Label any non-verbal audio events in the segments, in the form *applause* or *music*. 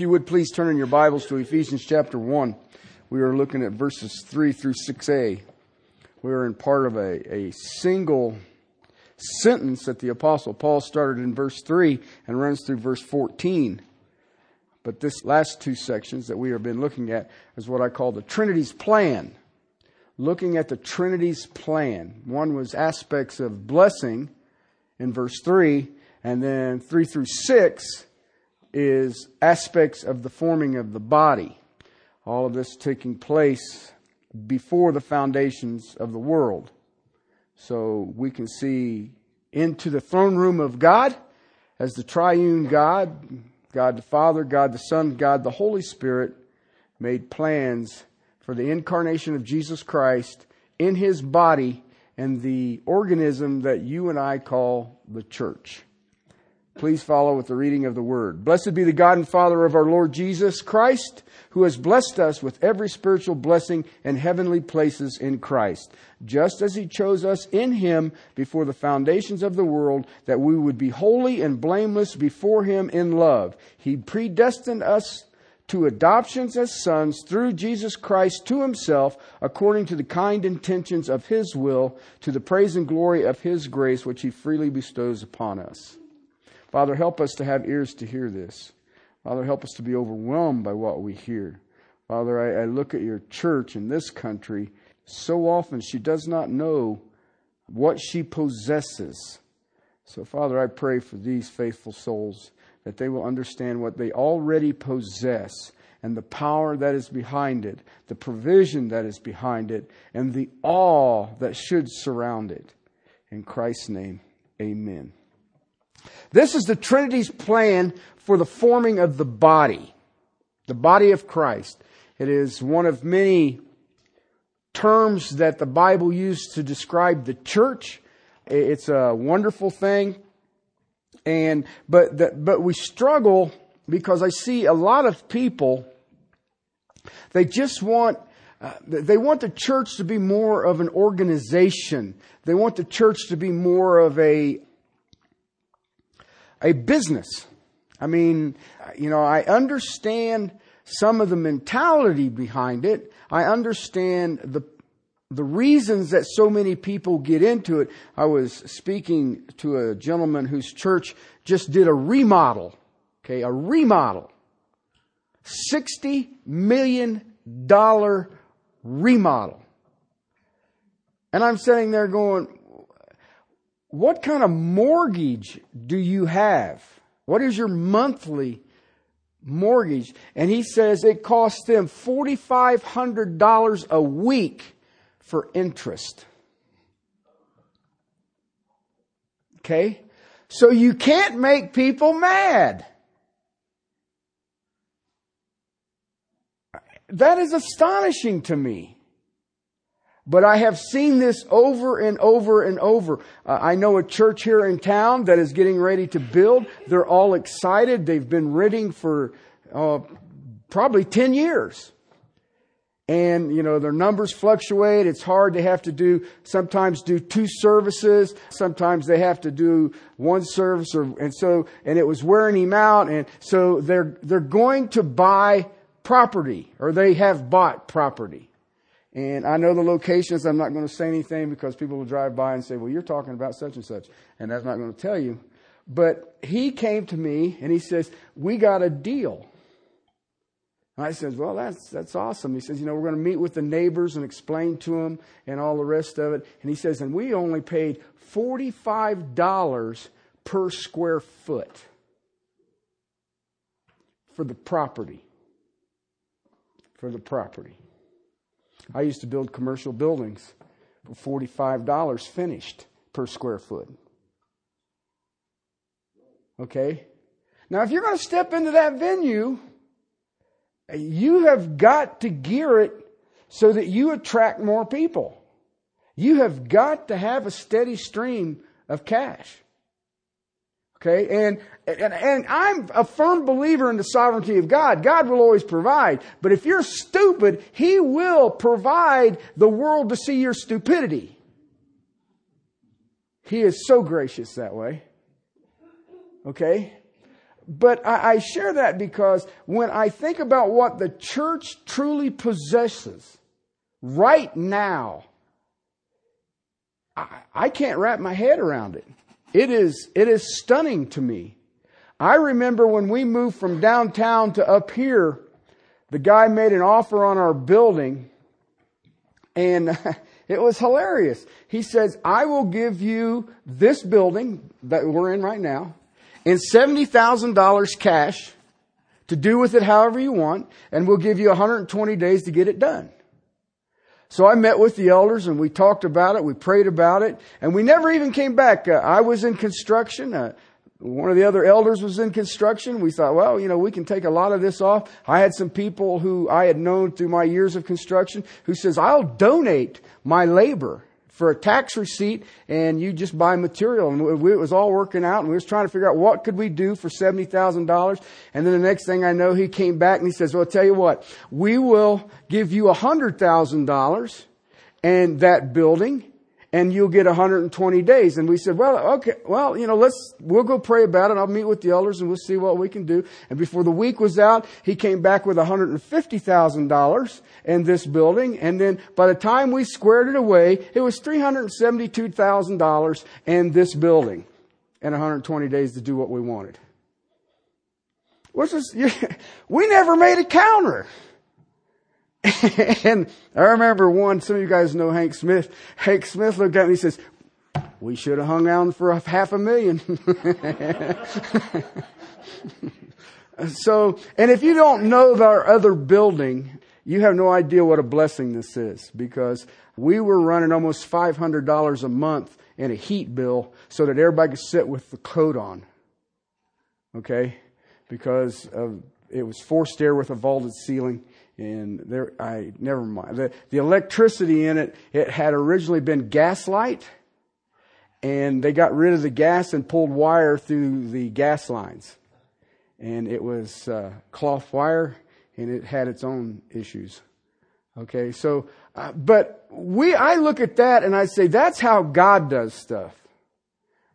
If you would please turn in your Bibles to Ephesians chapter 1. We are looking at verses 3 through 6a. We are in part of a, a single sentence that the Apostle Paul started in verse 3 and runs through verse 14. But this last two sections that we have been looking at is what I call the Trinity's plan. Looking at the Trinity's plan. One was aspects of blessing in verse 3, and then 3 through 6 is aspects of the forming of the body. All of this taking place before the foundations of the world. So we can see into the throne room of God as the triune God, God the Father, God the Son, God the Holy Spirit made plans for the incarnation of Jesus Christ in his body and the organism that you and I call the church. Please follow with the reading of the word. Blessed be the God and Father of our Lord Jesus Christ, who has blessed us with every spiritual blessing in heavenly places in Christ, just as he chose us in him before the foundations of the world, that we would be holy and blameless before him in love. He predestined us to adoptions as sons through Jesus Christ to himself, according to the kind intentions of his will, to the praise and glory of his grace, which he freely bestows upon us. Father, help us to have ears to hear this. Father, help us to be overwhelmed by what we hear. Father, I, I look at your church in this country. So often she does not know what she possesses. So, Father, I pray for these faithful souls that they will understand what they already possess and the power that is behind it, the provision that is behind it, and the awe that should surround it. In Christ's name, amen. This is the Trinity's plan for the forming of the body, the body of Christ. It is one of many terms that the Bible used to describe the church. It's a wonderful thing. And, but, the, but we struggle because I see a lot of people, they just want, uh, they want the church to be more of an organization. They want the church to be more of a, a business. I mean, you know, I understand some of the mentality behind it. I understand the the reasons that so many people get into it. I was speaking to a gentleman whose church just did a remodel. Okay, a remodel. $60 million remodel. And I'm sitting there going, what kind of mortgage do you have? What is your monthly mortgage? And he says it costs them $4,500 a week for interest. Okay? So you can't make people mad. That is astonishing to me. But I have seen this over and over and over. Uh, I know a church here in town that is getting ready to build. They're all excited. They've been renting for uh, probably 10 years. And, you know, their numbers fluctuate. It's hard. They have to do, sometimes do two services. Sometimes they have to do one service or, and so, and it was wearing him out. And so they're, they're going to buy property or they have bought property. And I know the locations. I'm not going to say anything because people will drive by and say, well, you're talking about such and such. And that's not going to tell you. But he came to me and he says, we got a deal. And I says, well, that's, that's awesome. He says, you know, we're going to meet with the neighbors and explain to them and all the rest of it. And he says, and we only paid $45 per square foot for the property. For the property. I used to build commercial buildings for $45 finished per square foot. Okay? Now, if you're going to step into that venue, you have got to gear it so that you attract more people. You have got to have a steady stream of cash. Okay, and, and, and I'm a firm believer in the sovereignty of God. God will always provide. But if you're stupid, He will provide the world to see your stupidity. He is so gracious that way. Okay? but I, I share that because when I think about what the church truly possesses right now, I, I can't wrap my head around it. It is, it is stunning to me. I remember when we moved from downtown to up here, the guy made an offer on our building and *laughs* it was hilarious. He says, I will give you this building that we're in right now and $70,000 cash to do with it however you want, and we'll give you 120 days to get it done. So I met with the elders and we talked about it, we prayed about it, and we never even came back. Uh, I was in construction. Uh, one of the other elders was in construction. We thought, well, you know, we can take a lot of this off. I had some people who I had known through my years of construction who says, I'll donate my labor for a tax receipt and you just buy material. And it was all working out and we was trying to figure out what could we do for $70,000. And then the next thing I know, he came back and he says, well, I'll tell you what, we will give you $100,000 and that building and you'll get 120 days. And we said, well, okay, well, you know, let's, we'll go pray about it. I'll meet with the elders and we'll see what we can do. And before the week was out, he came back with $150,000 in this building. And then by the time we squared it away, it was $372,000 in this building and 120 days to do what we wanted. What's this? *laughs* We never made a counter. *laughs* and I remember one, some of you guys know Hank Smith. Hank Smith looked at me and says, we should have hung out for a half a million. *laughs* so, and if you don't know our other building, you have no idea what a blessing this is because we were running almost $500 a month in a heat bill so that everybody could sit with the coat on. Okay? Because of, it was forced air with a vaulted ceiling and there I never mind. The the electricity in it it had originally been gaslight and they got rid of the gas and pulled wire through the gas lines. And it was uh, cloth wire and it had its own issues. Okay so uh, but we I look at that and I say that's how God does stuff.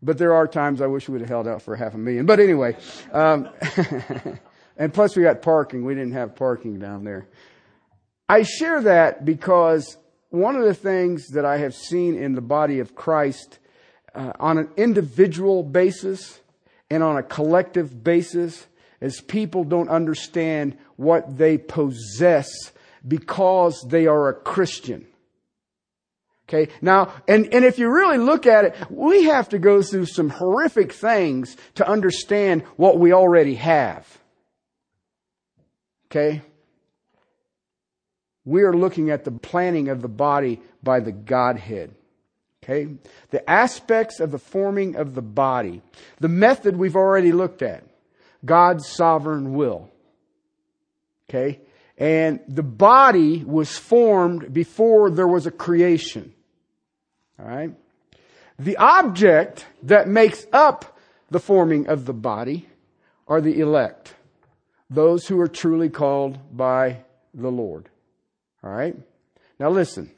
But there are times I wish we would have held out for half a million. But anyway um, *laughs* And plus we got parking. We didn't have parking down there. I share that because one of the things that I have seen in the body of Christ uh, on an individual basis and on a collective basis is people don't understand what they possess because they are a Christian. Okay. Now, and, and if you really look at it, we have to go through some horrific things to understand what we already have. Okay? We are looking at the planning of the body by the Godhead. Okay? The aspects of the forming of the body. The method we've already looked at. God's sovereign will. Okay? And the body was formed before there was a creation. Alright? The object that makes up the forming of the body are the elect those who are truly called by the Lord. All right? Now listen.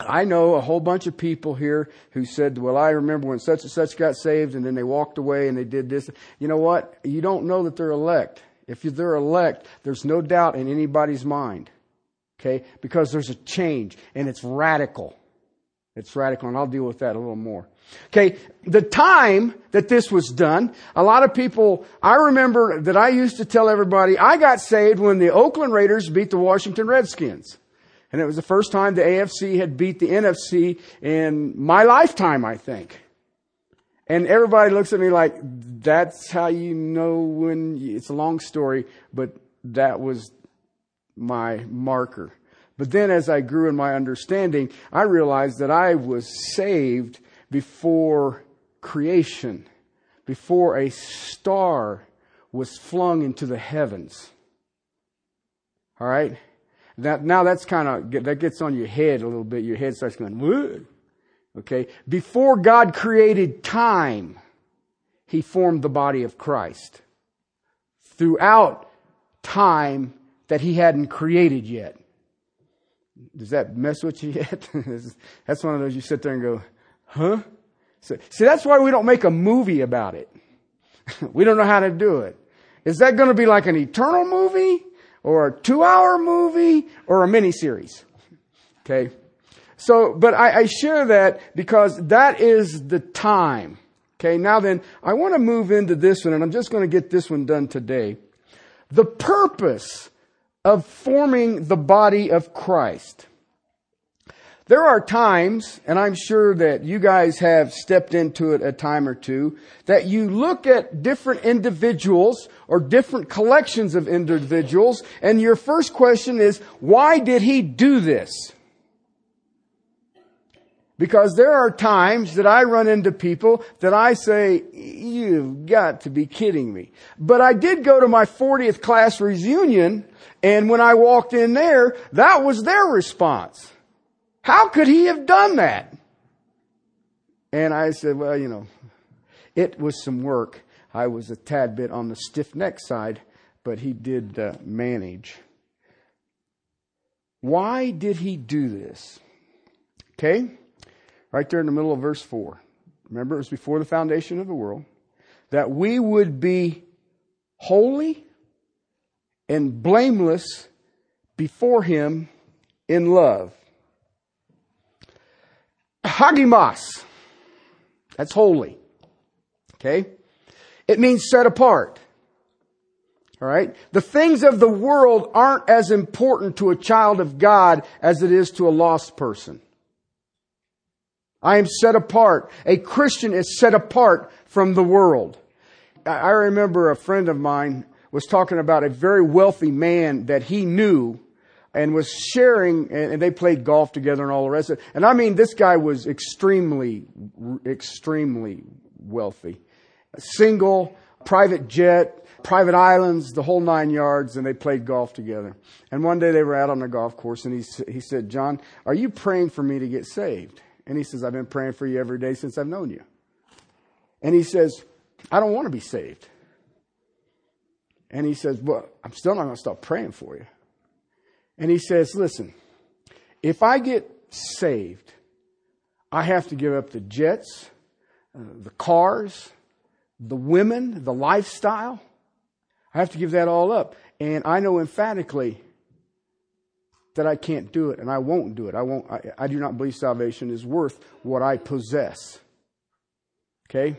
I know a whole bunch of people here who said, well, I remember when such and such got saved and then they walked away and they did this. You know what? You don't know that they're elect. If they're elect, there's no doubt in anybody's mind. Okay? Because there's a change and it's radical. It's radical and I'll deal with that a little more. Okay, the time that this was done, a lot of people, I remember that I used to tell everybody, I got saved when the Oakland Raiders beat the Washington Redskins. And it was the first time the AFC had beat the NFC in my lifetime, I think. And everybody looks at me like, that's how you know when, you, it's a long story, but that was my marker. But then as I grew in my understanding, I realized that I was saved before creation, before a star was flung into the heavens. All right? That, now that's kind of, that gets on your head a little bit. Your head starts going, Whoa. Okay? Before God created time, He formed the body of Christ. Throughout time that He hadn't created yet. Does that mess with you yet? *laughs* that's one of those you sit there and go, Huh? So, see, that's why we don't make a movie about it. *laughs* we don't know how to do it. Is that going to be like an eternal movie or a two hour movie or a miniseries? *laughs* Okay. So, but I, I share that because that is the time. Okay. Now then, I want to move into this one and I'm just going to get this one done today. The purpose of forming the body of Christ. There are times, and I'm sure that you guys have stepped into it a time or two, that you look at different individuals or different collections of individuals, and your first question is, why did he do this? Because there are times that I run into people that I say, you've got to be kidding me. But I did go to my 40th class reunion, and when I walked in there, that was their response. How could he have done that? And I said, well, you know, it was some work. I was a tad bit on the stiff neck side, but he did uh, manage. Why did he do this? Okay? Right there in the middle of verse 4. Remember, it was before the foundation of the world. That we would be holy and blameless before him in love. Hagimas. That's holy. Okay? It means set apart. Alright? The things of the world aren't as important to a child of God as it is to a lost person. I am set apart. A Christian is set apart from the world. I remember a friend of mine was talking about a very wealthy man that he knew and was sharing, and they played golf together and all the rest of it. And I mean, this guy was extremely, extremely wealthy. Single, private jet, private islands, the whole nine yards, and they played golf together. And one day they were out on the golf course, and he, he said, John, are you praying for me to get saved? And he says, I've been praying for you every day since I've known you. And he says, I don't want to be saved. And he says, Well, I'm still not going to stop praying for you. And he says, Listen, if I get saved, I have to give up the jets, uh, the cars, the women, the lifestyle. I have to give that all up. And I know emphatically that I can't do it and I won't do it. I won't, I, I do not believe salvation is worth what I possess. Okay?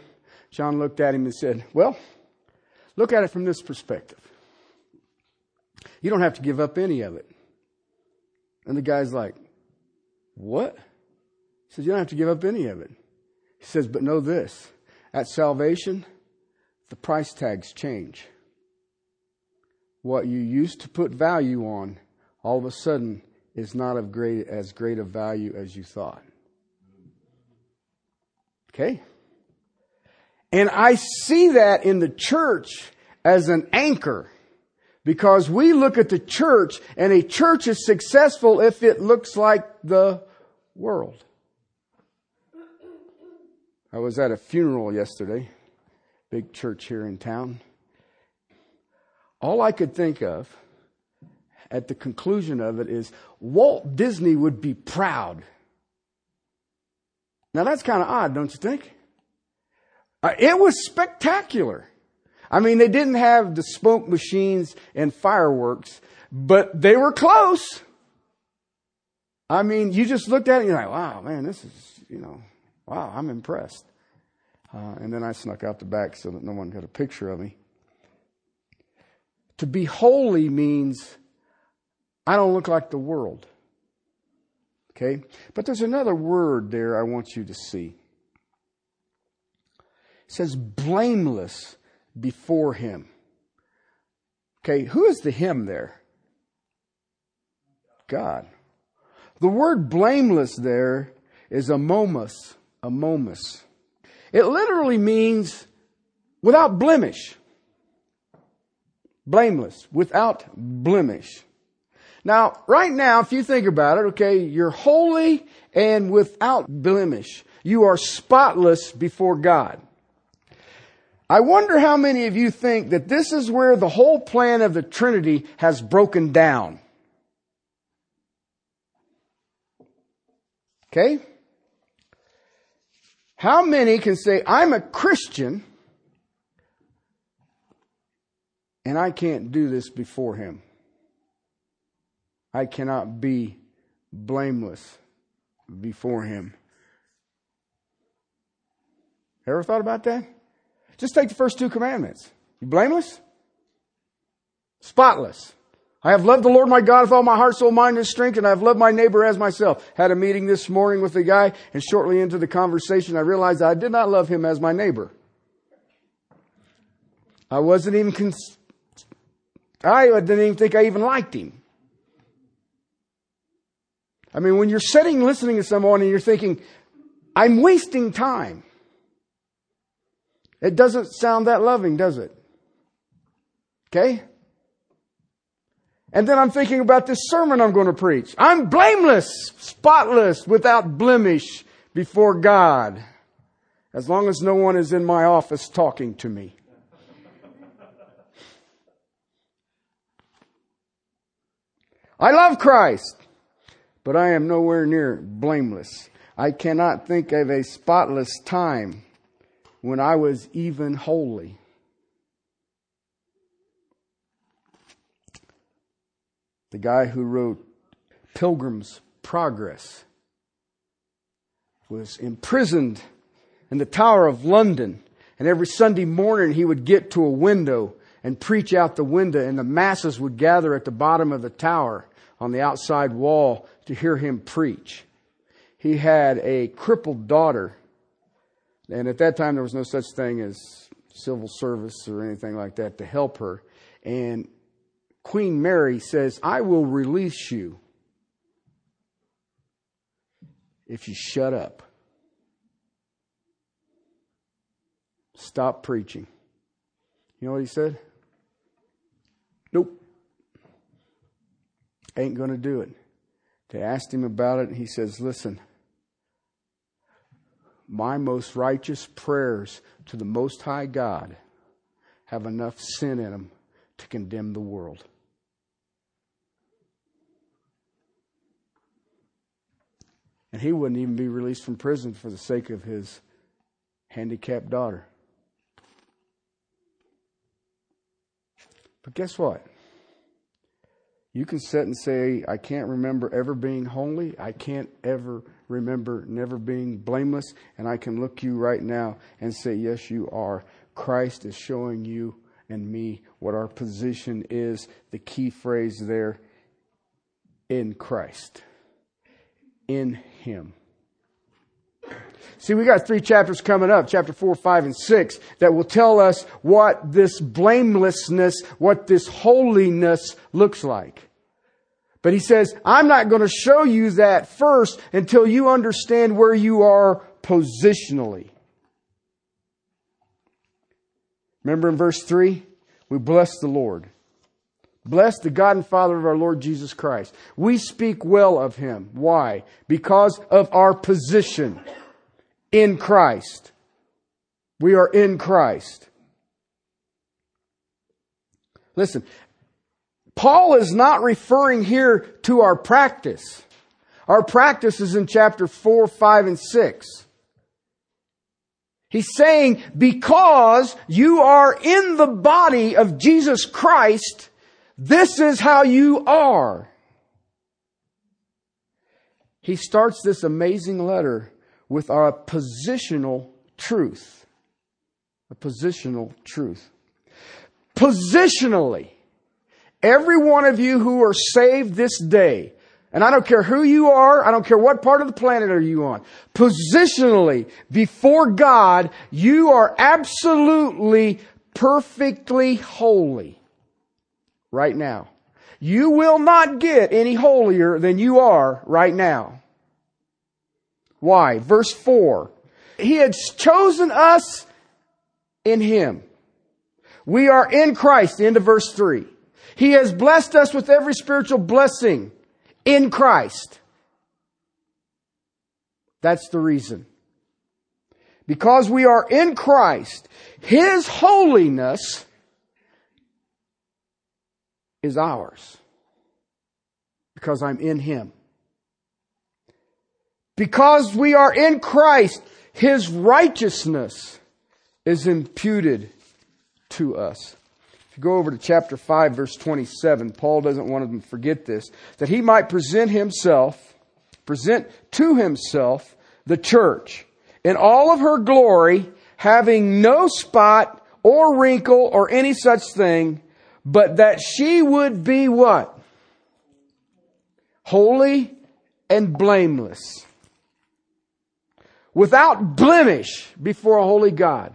John looked at him and said, Well, look at it from this perspective. You don't have to give up any of it. And the guy's like, What? He says, You don't have to give up any of it. He says, But know this at salvation, the price tags change. What you used to put value on, all of a sudden, is not of great, as great a value as you thought. Okay? And I see that in the church as an anchor. Because we look at the church and a church is successful if it looks like the world. I was at a funeral yesterday, big church here in town. All I could think of at the conclusion of it is Walt Disney would be proud. Now that's kind of odd, don't you think? Uh, it was spectacular. I mean, they didn't have the smoke machines and fireworks, but they were close. I mean, you just looked at it and you're like, wow, man, this is, you know, wow, I'm impressed. Uh, and then I snuck out the back so that no one got a picture of me. To be holy means I don't look like the world. Okay? But there's another word there I want you to see. It says blameless before him. Okay, who is the him there? God. The word blameless there is amomus, amomus. It literally means without blemish. Blameless, without blemish. Now, right now, if you think about it, okay, you're holy and without blemish. You are spotless before God. I wonder how many of you think that this is where the whole plan of the Trinity has broken down. Okay? How many can say, I'm a Christian, And I can't do this before Him. I cannot be blameless before Him. Ever thought about that? Just take the first two commandments. You blameless? Spotless. I have loved the Lord my God with all my heart, soul, mind, and strength, and I have loved my neighbor as myself. Had a meeting this morning with a guy, and shortly into the conversation, I realized I did not love him as my neighbor. I wasn't even, cons- I didn't even think I even liked him. I mean, when you're sitting listening to someone and you're thinking, I'm wasting time. It doesn't sound that loving, does it? Okay? And then I'm thinking about this sermon I'm going to preach. I'm blameless, spotless, without blemish before God. As long as no one is in my office talking to me. I love Christ, but I am nowhere near blameless. I cannot think of a spotless time when I was even holy. The guy who wrote Pilgrim's Progress was imprisoned in the Tower of London. And every Sunday morning he would get to a window and preach out the window, and the masses would gather at the bottom of the tower on the outside wall to hear him preach. He had a crippled daughter, and at that time there was no such thing as civil service or anything like that to help her. And Queen Mary says, I will release you if you shut up. Stop preaching. You know what he said? Nope. Ain't going to do it. They asked him about it, and he says, Listen, my most righteous prayers to the Most High God have enough sin in them to condemn the world. And he wouldn't even be released from prison for the sake of his handicapped daughter. But guess what? You can sit and say, I can't remember ever being holy. I can't ever remember never being blameless. And I can look you right now and say, Yes, you are. Christ is showing you and me what our position is. The key phrase there in Christ. In Him. See, we got three chapters coming up, chapter four, five, and six, that will tell us what this blamelessness, what this holiness looks like. But he says, I'm not going to show you that first until you understand where you are positionally. Remember in verse 3? We bless the Lord. Bless the God and Father of our Lord Jesus Christ. We speak well of him. Why? Because of our position in Christ. We are in Christ. Listen, Paul is not referring here to our practice. Our practice is in chapter 4, 5, and 6. He's saying, because you are in the body of Jesus Christ, this is how you are. He starts this amazing letter with our positional truth. A positional truth. Positionally, every one of you who are saved this day, and I don't care who you are, I don't care what part of the planet are you on, positionally, before God, you are absolutely, perfectly holy. Right now. You will not get any holier than you are right now. Why? Verse 4. He had chosen us in Him. We are in Christ, end of verse 3. He has blessed us with every spiritual blessing in Christ. That's the reason. Because we are in Christ, His holiness is ours. Because I'm in Him. Because we are in Christ, His righteousness is imputed to us. You go over to chapter 5, verse 27, Paul doesn't want them to forget this, that he might present himself, present to himself the church in all of her glory, having no spot or wrinkle or any such thing, but that she would be what? Holy and blameless. Without blemish before a holy God.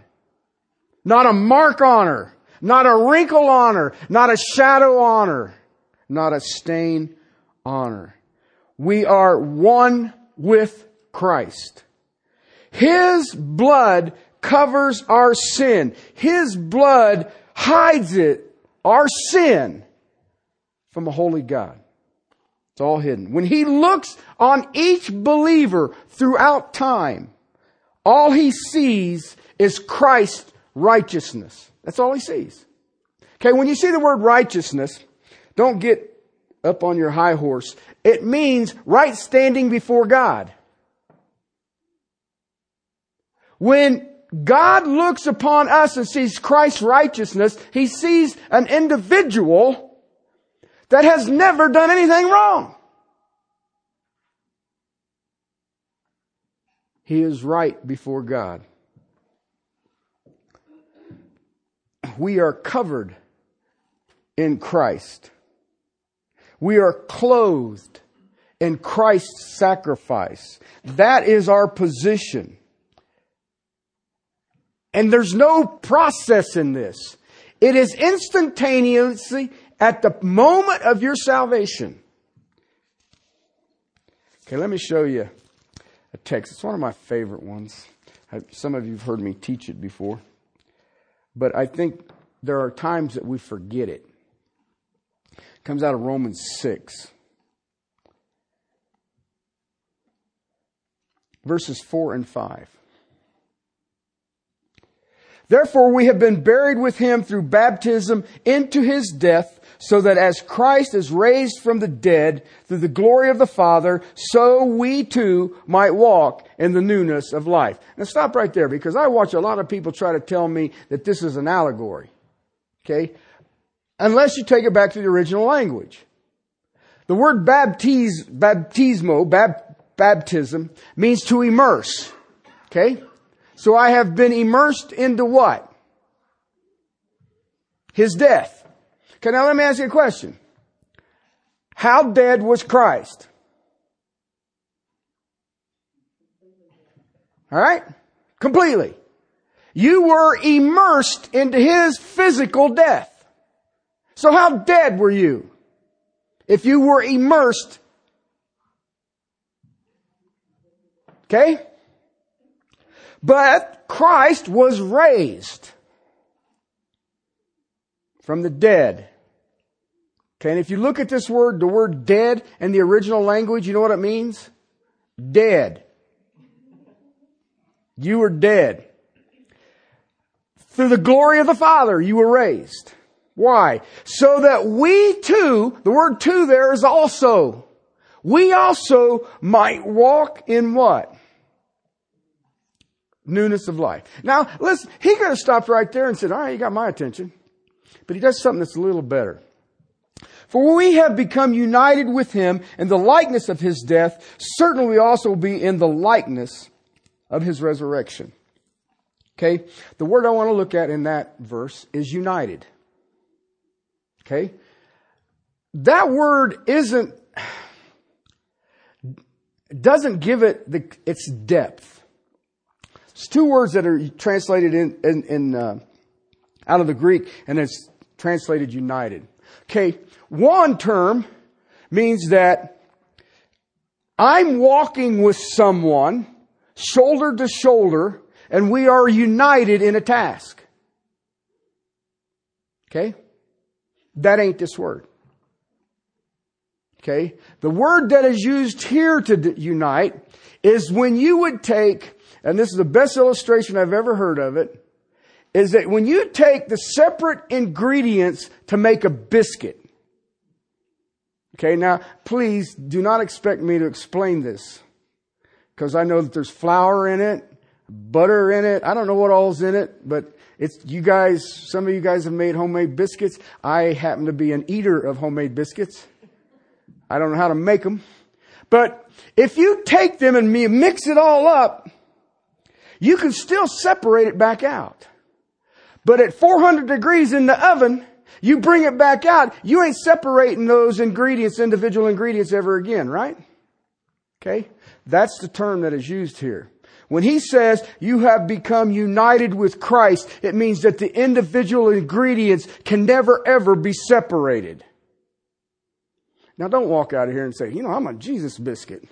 Not a mark on her. Not a wrinkle on her. Not a shadow on her. Not a stain on her. We are one with Christ. His blood covers our sin. His blood hides it, our sin, from a holy God. It's all hidden. When he looks on each believer throughout time, all he sees is Christ's righteousness. That's all he sees. Okay, when you see the word righteousness, don't get up on your high horse. It means right standing before God. When God looks upon us and sees Christ's righteousness, He sees an individual that has never done anything wrong. He is right before God. We are covered in Christ. We are clothed in Christ's sacrifice. That is our position. And there's no process in this. It is instantaneously at the moment of your salvation. Okay, let me show you a text. It's one of my favorite ones. Some of you have heard me teach it before. But I think there are times that we forget it. It comes out of Romans 6. Verses 4 and 5. Therefore, we have been buried with him through baptism into his death, so that as Christ is raised from the dead through the glory of the Father, so we too might walk in the newness of life. Now stop right there because I watch a lot of people try to tell me that this is an allegory. Okay? Unless you take it back to the original language. The word baptiz, baptismo, bab, baptism, means to immerse. Okay? So I have been immersed into what? His death. Okay, now let me ask you a question. How dead was Christ? Alright? Completely. You were immersed into His physical death. So how dead were you? If you were immersed. Okay? But Christ was raised from the dead. Okay, and if you look at this word, the word dead in the original language, you know what it means? Dead. You were dead. Through the glory of the Father, you were raised. Why? So that we too, the word too there is also, we also might walk in what? newness of life. Now, listen, he could have stopped right there and said, all right, you got my attention. But he does something that's a little better. For we have become united with him in the likeness of his death, certainly we also be in the likeness of his resurrection. Okay? The word I want to look at in that verse is united. Okay? That word isn't, doesn't give it the, its depth. It's two words that are translated in, in, in uh, out of the Greek, and it's translated united. Okay, one term means that I'm walking with someone shoulder to shoulder, and we are united in a task. Okay? That ain't this word. Okay? The word that is used here to unite is when you would take and this is the best illustration I've ever heard of it, is that when you take the separate ingredients to make a biscuit, okay, now please do not expect me to explain this because I know that there's flour in it, butter in it. I don't know what all's in it, but it's, you guys, some of you guys have made homemade biscuits. I happen to be an eater of homemade biscuits. I don't know how to make them. But if you take them and mix it all up, you can still separate it back out. But at 400 degrees in the oven, you bring it back out, you ain't separating those ingredients, individual ingredients ever again, right? Okay? That's the term that is used here. When he says you have become united with Christ, it means that the individual ingredients can never ever be separated. Now don't walk out of here and say, you know, I'm a Jesus biscuit.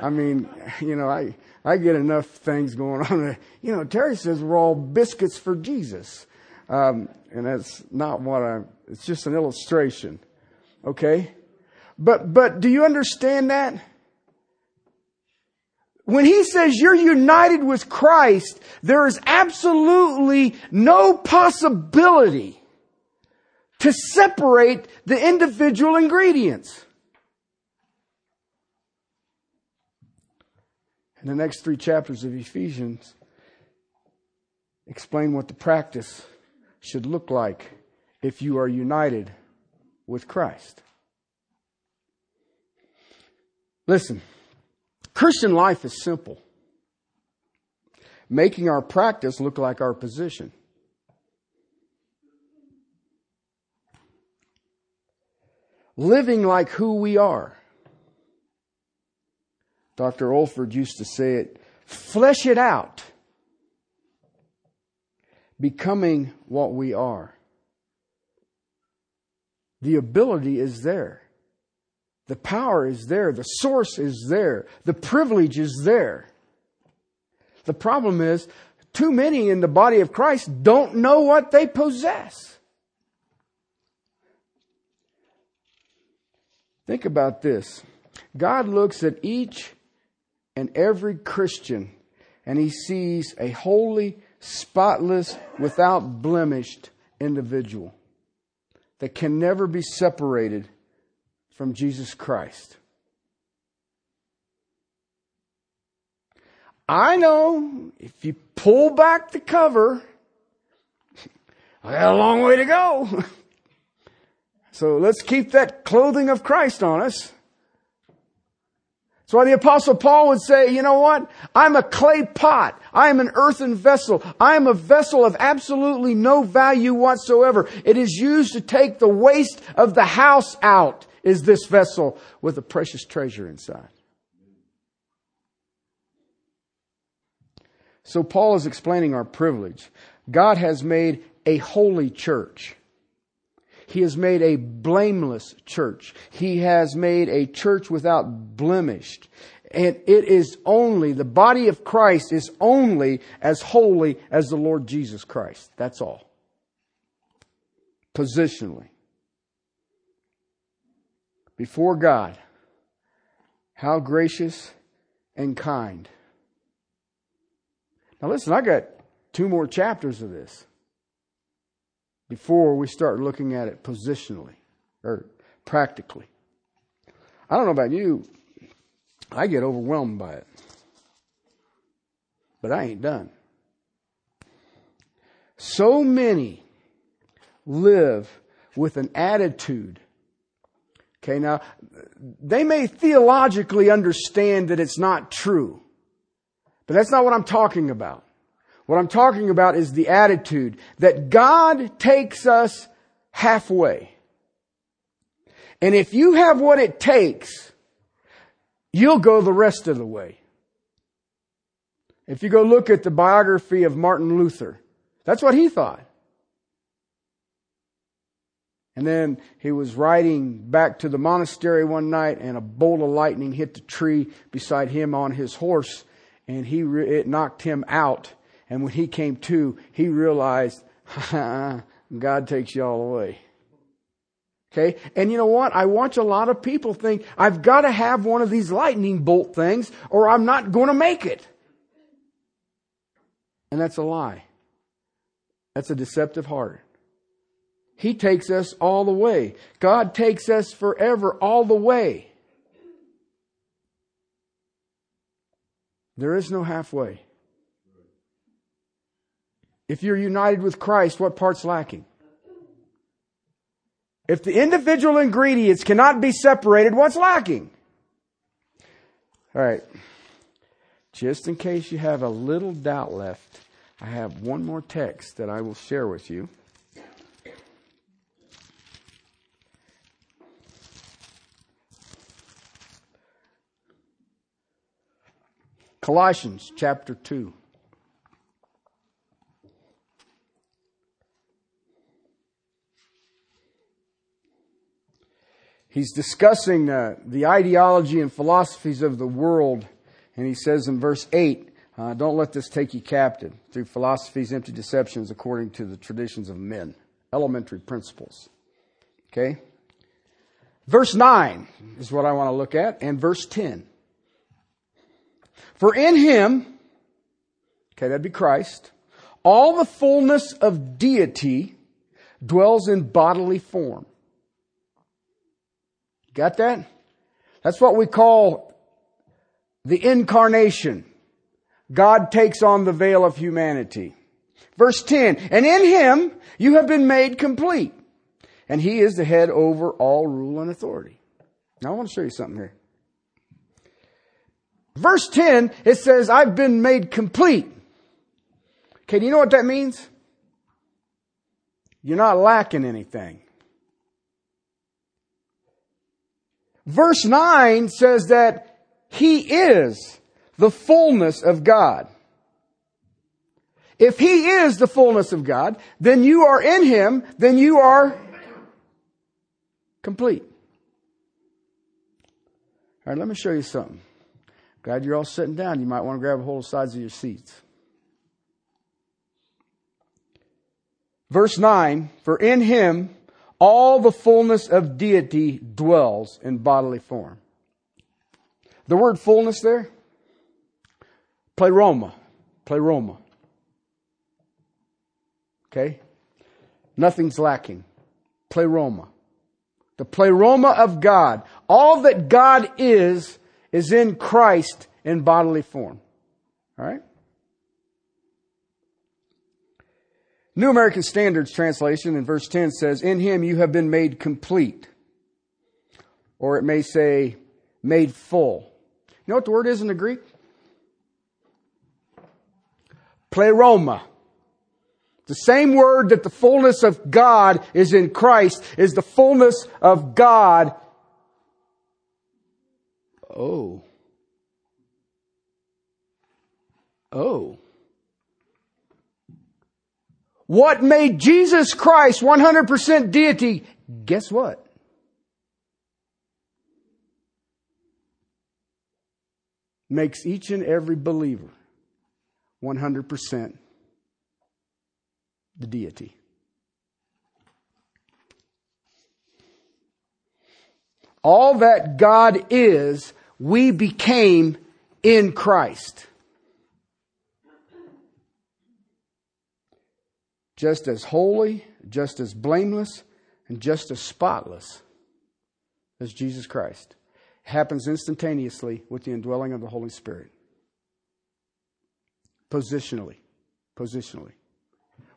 I mean, *laughs* you know, I, I get enough things going on. *laughs* You know, Terry says we're all biscuits for Jesus. Um, and that's not what I'm, it's just an illustration. Okay? But, but do you understand that? When he says you're united with Christ, there is absolutely no possibility to separate the individual ingredients. The next three chapters of Ephesians, explain what the practice should look like if you are united with Christ. Listen, Christian life is simple, making our practice look like our position. Living like who we are. Dr. Olford used to say it flesh it out, becoming what we are. The ability is there. The power is there. The source is there. The privilege is there. The problem is, too many in the body of Christ don't know what they possess. Think about this. God looks at each and every Christian and he sees a holy, spotless, without blemished individual that can never be separated from Jesus Christ. I know if you pull back the cover, I got a long way to go. *laughs* so let's keep that clothing of Christ on us. That's why the apostle Paul would say, you know what? I'm a clay pot. I am an earthen vessel. I am a vessel of absolutely no value whatsoever. It is used to take the waste of the house out is this vessel with a precious treasure inside. So Paul is explaining our privilege. God has made a holy church. He has made a blameless church. He has made a church without blemish. And it is only, the body of Christ is only as holy as the Lord Jesus Christ. That's all. Positionally before God. How gracious and kind. Now, listen, I got two more chapters of this before we start looking at it positionally or practically. I don't know about you, I get overwhelmed by it. But I ain't done. So many live with an attitude Okay, now, they may theologically understand that it's not true, but that's not what I'm talking about. What I'm talking about is the attitude that God takes us halfway. And if you have what it takes, you'll go the rest of the way. If you go look at the biography of Martin Luther, that's what he thought. And then he was riding back to the monastery one night and a bolt of lightning hit the tree beside him on his horse and he, it knocked him out. And when he came to, he realized, God takes you all away. Okay. And you know what? I watch a lot of people think, I've got to have one of these lightning bolt things or I'm not going to make it. And that's a lie. That's a deceptive heart. He takes us all the way. God takes us forever all the way. There is no halfway. If you're united with Christ, what part's lacking? If the individual ingredients cannot be separated, what's lacking? All right. Just in case you have a little doubt left, I have one more text that I will share with you. Colossians chapter 2. He's discussing uh, the ideology and philosophies of the world, and he says in verse 8, uh, Don't let this take you captive through philosophies, empty deceptions, according to the traditions of men. Elementary principles. Okay? Verse 9 is what I want to look at, and verse 10. For in him, okay, that'd be Christ, all the fullness of deity dwells in bodily form. Got that? That's what we call the incarnation. God takes on the veil of humanity. Verse 10, and in him you have been made complete. And he is the head over all rule and authority. Now I want to show you something here. Verse 10, it says, I've been made complete. Okay, do you know what that means? You're not lacking anything. Verse 9 says that He is the fullness of God. If He is the fullness of God, then you are in Him, then you are complete. All right, let me show you something. Glad you're all sitting down. You might want to grab a hold of the sides of your seats. Verse 9, for in him all the fullness of deity dwells in bodily form. The word fullness there, pleroma, pleroma. Okay? Nothing's lacking. Pleroma. The pleroma of God. All that God is is in Christ in bodily form. All right? New American Standards translation in verse 10 says, In him you have been made complete. Or it may say, made full. You know what the word is in the Greek? Pleroma. The same word that the fullness of God is in Christ is the fullness of God Oh. Oh. What made Jesus Christ 100% deity? Guess what? Makes each and every believer 100% the deity. All that God is we became in Christ. Just as holy, just as blameless, and just as spotless as Jesus Christ. It happens instantaneously with the indwelling of the Holy Spirit. Positionally. Positionally.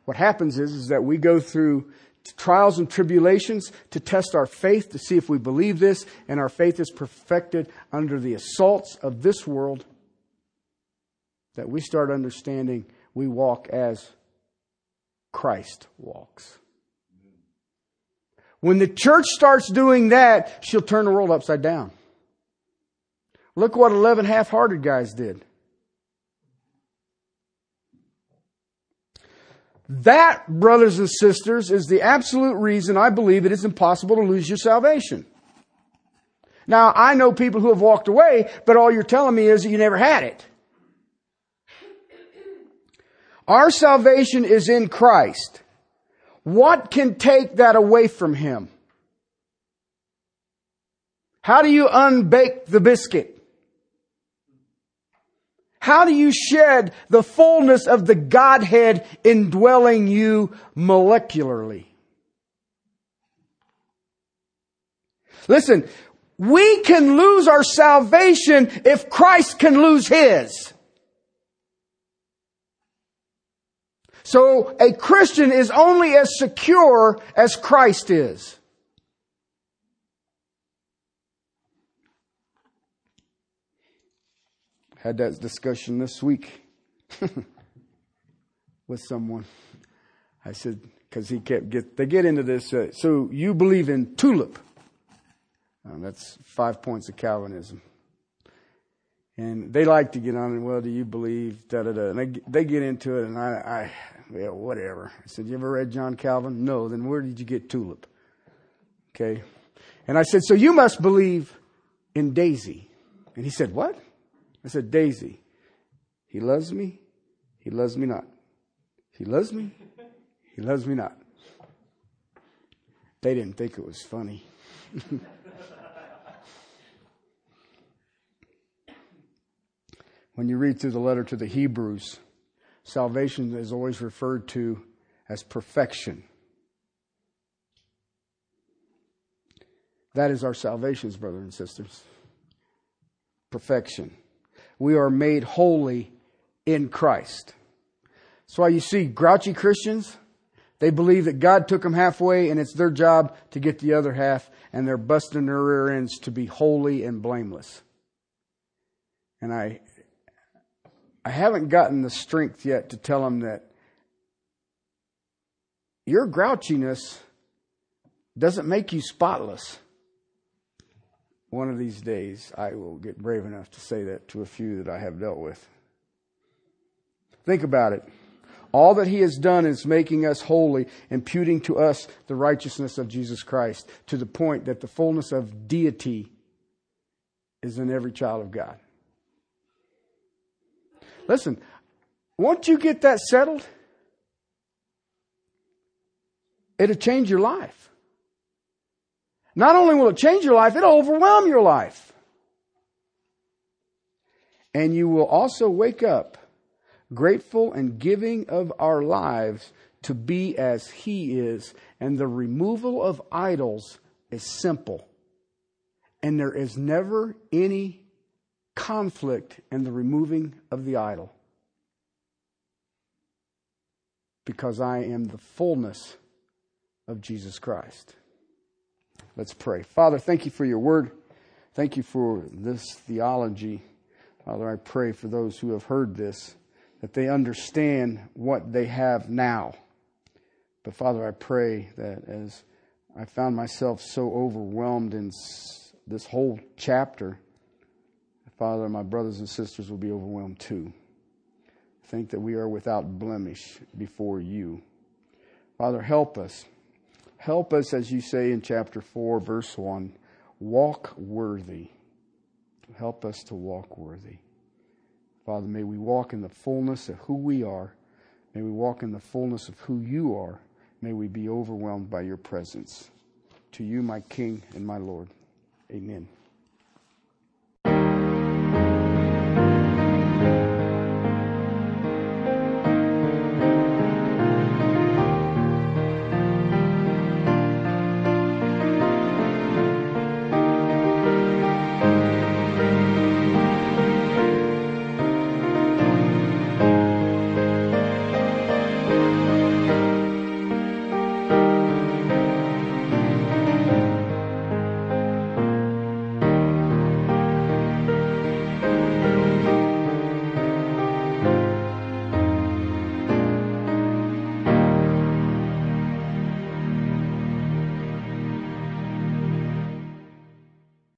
What happens is, is that we go through trials and tribulations to test our faith to see if we believe this, and our faith is perfected under the assaults of this world. That we start understanding we walk as Christ walks. When the church starts doing that, she'll turn the world upside down. Look what 11 half hearted guys did. That, brothers and sisters, is the absolute reason I believe it is impossible to lose your salvation. Now, I know people who have walked away, but all you're telling me is that you never had it. Our salvation is in Christ. What can take that away from Him? How do you unbake the biscuit? How do you shed the fullness of the Godhead indwelling you molecularly? Listen, we can lose our salvation if Christ can lose His. So a Christian is only as secure as Christ is. Had that discussion this week *laughs* with someone. I said, because he kept get they get into this. Uh, so you believe in tulip? Um, that's five points of Calvinism. And they like to get on and well, do you believe da da da? And they they get into it, and I, I whatever. I said, you ever read John Calvin? No. Then where did you get tulip? Okay. And I said, so you must believe in Daisy. And he said, what? I said, Daisy. He loves me. He loves me not. He loves me. He loves me not. They didn't think it was funny. *laughs* when you read through the letter to the Hebrews, salvation is always referred to as perfection. That is our salvations, brothers and sisters. Perfection. We are made holy in Christ. That's why you see grouchy Christians. They believe that God took them halfway and it's their job to get the other half, and they're busting their rear ends to be holy and blameless. And I, I haven't gotten the strength yet to tell them that your grouchiness doesn't make you spotless. One of these days, I will get brave enough to say that to a few that I have dealt with. Think about it. All that he has done is making us holy, imputing to us the righteousness of Jesus Christ, to the point that the fullness of deity is in every child of God. Listen, once you get that settled, it'll change your life. Not only will it change your life, it'll overwhelm your life. And you will also wake up grateful and giving of our lives to be as He is. And the removal of idols is simple. And there is never any conflict and the removing of the idol. Because I am the fullness of Jesus Christ. Let's pray. Father, thank you for your word. Thank you for this theology. Father, I pray for those who have heard this that they understand what they have now. But Father, I pray that as I found myself so overwhelmed in this whole chapter, Father, my brothers and sisters will be overwhelmed too. Think that we are without blemish before you. Father, help us. Help us, as you say in chapter 4, verse 1, walk worthy. Help us to walk worthy. Father, may we walk in the fullness of who we are. May we walk in the fullness of who you are. May we be overwhelmed by your presence. To you, my King and my Lord. Amen.